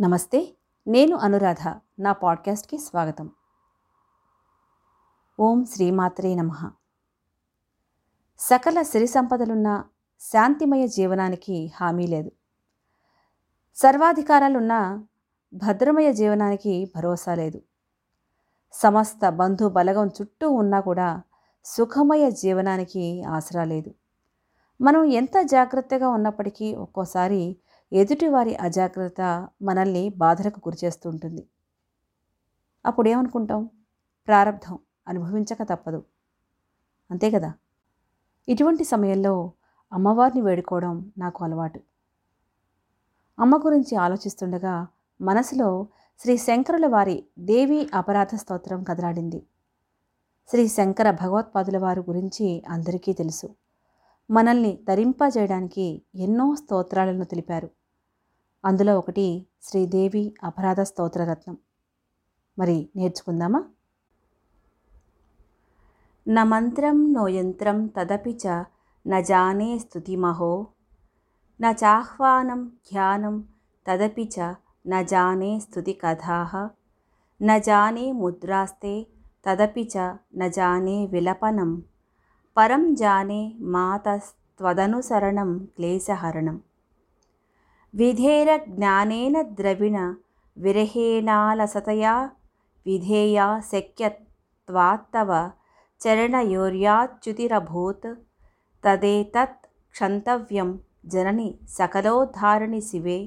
నమస్తే నేను అనురాధ నా పాడ్కాస్ట్కి స్వాగతం. ఓం శ్రీమాత్రే నమ. సకల సిరి సంపదలున్న శాంతిమయ జీవనానికి హామీ లేదు. సర్వాధికారాలున్న భద్రమయ జీవనానికి భరోసా లేదు. సమస్త బంధు బలగం చుట్టూ ఉన్నా కూడా సుఖమయ జీవనానికి ఆసరా లేదు. మనం ఎంత జాగ్రత్తగా ఉన్నప్పటికీ ఒక్కోసారి ఎదుటివారి అజాగ్రత్త మనల్ని బాధలకు గురిచేస్తుంటుంది అప్పుడు ఏమనుకుంటాం ప్రారంధం అనుభవించక తప్పదు. అంతే కదా? ఇటువంటి సమయంలో అమ్మవారిని వేడుకోవడం నాకు అలవాటు. అమ్మ గురించి ఆలోచిస్తుండగా మనసులో శ్రీ శంకరుల వారి దేవి అపరాధ స్తోత్రం కదలాడింది. శ్రీ శంకర భగవత్పాదుల వారి గురించి అందరికీ తెలుసు. మనల్ని తరింపజేయడానికి ఎన్నో స్తోత్రాలను తెలిపారు. అందులో ఒకటి శ్రీదేవి అపరాధ స్తోత్రరత్నం మరి నేర్చుకుందామా? న మంత్రం నో యంత్రం తదపి చ న జానే స్తుతిమహో న చాహ్వానం ధ్యానం తదపి చ న జానే స్థుతి కథా. న జానే ముద్రాస్తే తదపి చ న జానే విలపనం. పరం జానే మాతస్త్వదనుసరణం క్లేశహరణం. विधेरज्ञानेन द्रविण विरहेणालसतया विधेया शक्यत्वात्तव चरणयोर्याच्युतिरभूत् तदेतत् क्षन्तव्यं जननि सकलोद्धारिणि शिवे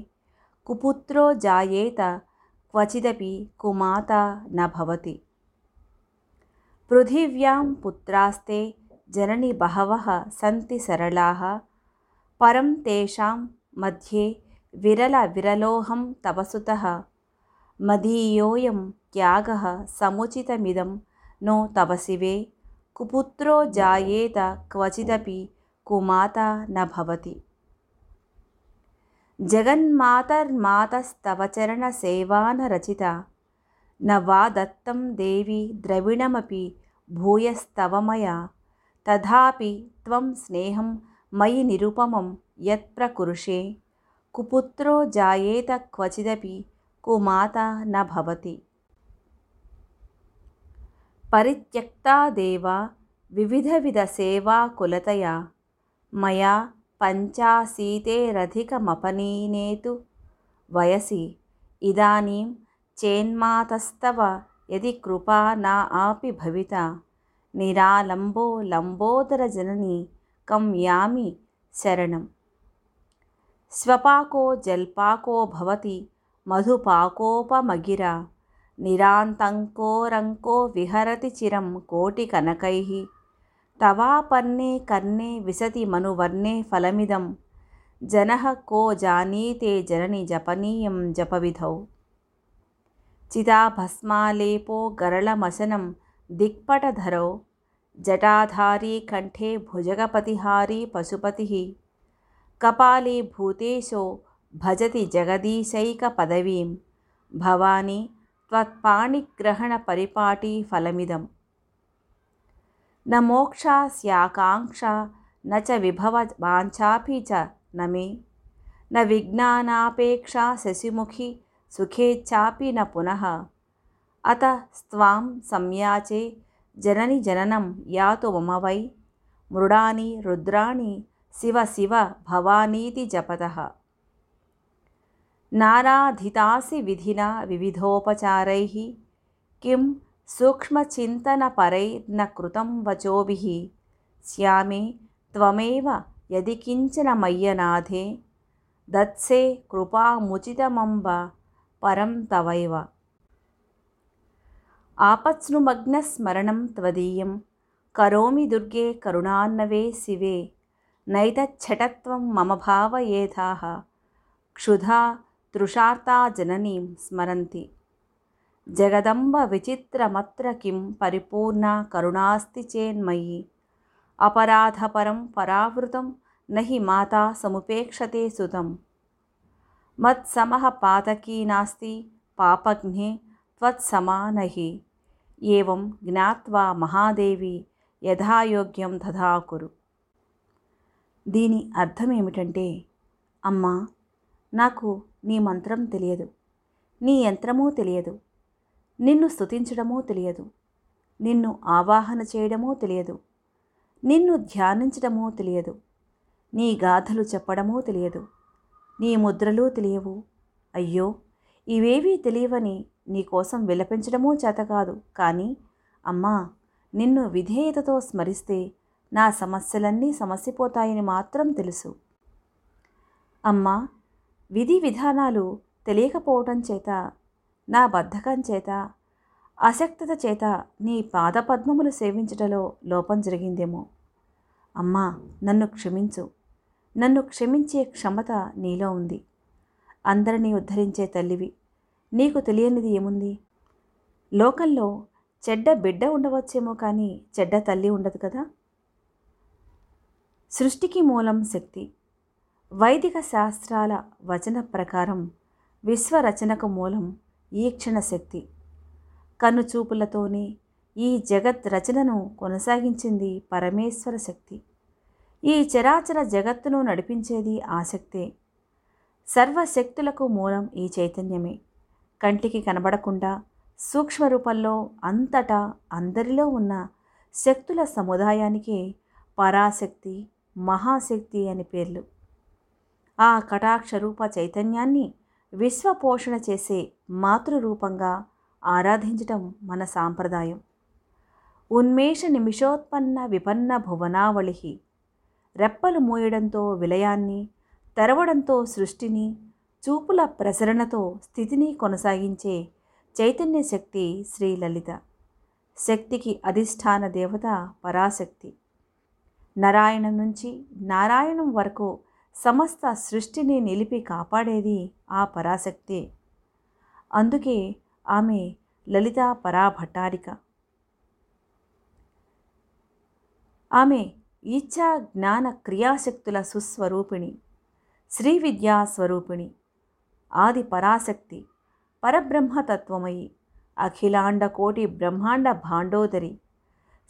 कुपुत्रो जायेत क्वचिदपि कुमाता न भवति। पृथिव्यां पुत्रास्ते जननि बहवः सन्ति सरलाः परं तेषां मध्ये विरलविरलोहं तपसुतः। मदीयोऽयं त्यागः समुचितमिदं। नो तपसिवे कुपुत्रो जायेत क्वचिदपि कुमाता न भवति। जगन्मातर्मातस्तव चरणसेवानरचिता न वा दत्तं देवि द्रविणमपि भूयस्तव मया तथापि त्वं स्नेहं मयि निरुपमं यत्प्रकुरुषे। కుపుత్రో జాయేత క్వచిదపి కుమాత న భవతి. పరిత్యక్తా దేవా వివిధవిధ సేవాకులతయా మయా పంచాశీతేరధికమపనీనేతు వయసి ఇదానీం చేన్మాతస్తవ యది కృపా నా ఆపి భవిత. నిరాలంబో లంబోదర జనని కం యామి स्वपाको जल्पाको भवति मधुपाकोपमगिरा। निरान्तङ्कोरङ्को विहरति चिरं कोटिकनकैः। तवापर्णे कर्णे विसति मनुवर्णे फलमिदं। जनः को जानीते जननि जपनीयं जपविधौ। चिताभस्मालेपो गरलमसनं दिक्पटधरौ। जटाधारी कण्ठे भुजगपतिहारी पशुपतिः। कपाले भूतेशो भजति जगदीशैकपदवीं। भवानि त्वत्पाणिग्रहणपरिपाटीफलमिदं न मोक्षा स्याकाङ्क्षा न च विभववाञ्छापि च न मे। न विज्ञानापेक्षा शशिमुखि सुखेच्छापि न पुनः। अत स्त्वां संयाचे जननि जननं यातु मम वै मृडानि रुद्राणि शिव शिव भवानीति जपतः। नानाधितासि विधिना विविधोपचारैः किं सूक्ष्मचिन्तनपरैर्न कृतं वचोभिः। स्यामे त्वमेव यदि किञ्चन मय्यनाथे दत्से कृपामुचितमम्ब परं तवैव। आपत्स्नुमग्नस्मरणं त्वदीयं करोमि दुर्गे करुणान्नवे शिवे। नैतच्छटत्वं मम भाव एधाः क्षुधा तृषार्ता जननीं स्मरन्ति। जगदम्बविचित्रमत्र किं परिपूर्णा करुणास्ति चेन्मयि। अपराधपरं परावृतं न हि माता समुपेक्षते सुतं मत्समः पातकी नास्ति पापघ्ने त्वत्समा न हि एवं ज्ञात्वा महादेवी यथायोग्यं तथा कुरु। దీని అర్థం ఏమిటంటే అమ్మా నాకు నీ మంత్రం తెలియదు నీ యంత్రమూ తెలియదు నిన్ను స్థుతించడమూ తెలియదు నిన్ను ఆవాహన చేయడమూ తెలియదు నిన్ను ధ్యానించడమూ తెలియదు నీ గాథలు చెప్పడమూ తెలియదు నీ ముద్రలు తెలియవు. అయ్యో ఇవేవీ తెలియవని నీకోసం విలపించడమూ చేత కాదు కానీ అమ్మా నిన్ను విధేయతతో స్మరిస్తే నా సమస్యలన్నీ సమసిపోతాయని మాత్రం తెలుసు. అమ్మా విధి విధానాలు తెలియకపోవటం చేత నా బద్ధకం చేత అశక్తత చేత నీ పాదపద్మములు సేవించటలో లోపం జరిగిందేమో. అమ్మా నన్ను క్షమించు. నన్ను క్షమించే క్షమత నీలో ఉంది. అందరినీ ఉద్ధరించే తల్లివి నీకు తెలియనిది ఏముంది? లోకంలో చెడ్డ బిడ్డ ఉండవచ్చేమో కానీ చెడ్డ తల్లి ఉండదు కదా? సృష్టికి మూలం శక్తి. వైదిక శాస్త్రాల వచన ప్రకారం విశ్వరచనకు మూలం ఈక్షణ శక్తి. కన్నుచూపులతోనే ఈ జగత్ రచనను కొనసాగించింది పరమేశ్వర శక్తి. ఈ చరాచర జగత్తును నడిపించేది ఆసక్తే సర్వశక్తులకు మూలం ఈ చైతన్యమే. కంటికి కనబడకుండా సూక్ష్మ రూపంలో అంతటా అందరిలో ఉన్న శక్తుల సముదాయానికే పరాశక్తి మహాశక్తి అని పేర్లు. ఆ కటాక్ష రూప చైతన్యాన్ని విశ్వపోషణ చేసే మాతృరూపంగా ఆరాధించటం మన సాంప్రదాయం. ఉన్మేష నిమిషోత్పన్న విపన్న భువనావళి రెప్పలు మూయడంతో విలయాన్ని తెరవడంతో సృష్టిని చూపుల ప్రసరణతో స్థితిని కొనసాగించే చైతన్య శక్తి శ్రీలలిత శక్తికి అధిష్టాన దేవత పరాశక్తి. నారాయణం నుంచి నారాయణం వరకు సమస్త సృష్టిని నిలిపి కాపాడేది ఆ పరాశక్తి. అందుకే ఆమె లలిత పరాభట్టారిక. ఆమె ఇచ్ఛా జ్ఞాన క్రియాశక్తుల సుస్వరూపిణి శ్రీ విద్యా స్వరూపిణి ఆది పరాశక్తి పరబ్రహ్మతత్వమయి అఖిలాండ కోటి బ్రహ్మాండ భాండోదరి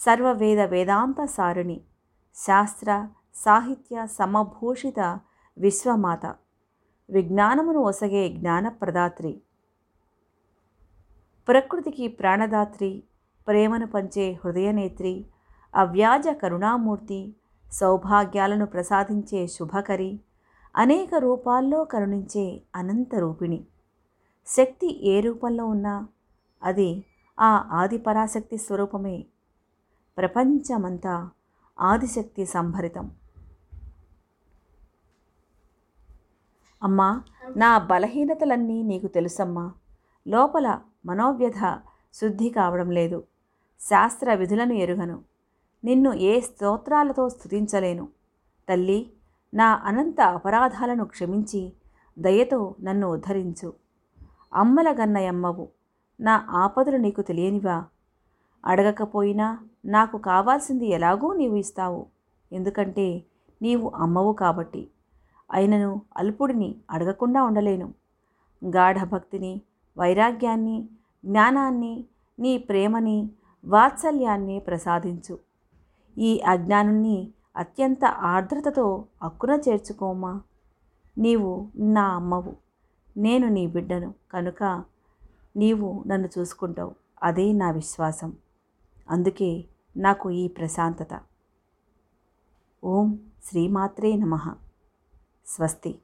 సర్వవేద వేదాంత సారిణి. శాస్త్ర సాహిత్య సమభూషిత విశ్వమాత. విజ్ఞానమును ఒసగే జ్ఞానప్రదాత్రి. ప్రకృతికి ప్రాణదాత్రి ప్రేమను పంచే హృదయనేత్రి అవ్యాజ కరుణామూర్తి సౌభాగ్యాలను ప్రసాదించే శుభకరి అనేక రూపాల్లో కరుణించే అనంత రూపిణి. శక్తి ఏ రూపంలో ఉన్నా అది ఆ ఆది పరాశక్తి స్వరూపమే. ప్రపంచమంతా ఆదిశక్తి సంభరితం. అమ్మా నా బలహీనతలన్నీ నీకు తెలుసమ్మా. లోపల మనోవ్యధ శుద్ధి కావడం లేదు. శాస్త్ర విధులను ఎరుగను. నిన్ను ఏ స్తోత్రాలతో స్థుతించలేను తల్లి నా అనంత అపరాధాలను క్షమించి దయతో నన్ను ఉద్ధరించు. అమ్మల గన్నయమ్మవు. నా ఆపదలు నీకు తెలియనివా? అడగకపోయినా నాకు కావాల్సింది ఎలాగూ నీవు ఇస్తావు. ఎందుకంటే నీవు అమ్మవు కాబట్టి. అయినను అల్పుడిని అడగకుండా ఉండలేను. గాఢ భక్తిని వైరాగ్యాన్ని జ్ఞానాన్ని నీ ప్రేమని వాత్సల్యాన్ని ప్రసాదించు. ఈ అజ్ఞానుణ్ణి అత్యంత ఆర్ద్రతతో అక్కున చేర్చుకోమా. నీవు నా అమ్మవు. నేను నీ బిడ్డను. కనుక నీవు నన్ను చూసుకుంటావు. అదే నా విశ్వాసం. అందుకే నాకు ఈ ప్రశాంతత. ఓం శ్రీమాత్రే నమ. స్వస్తి.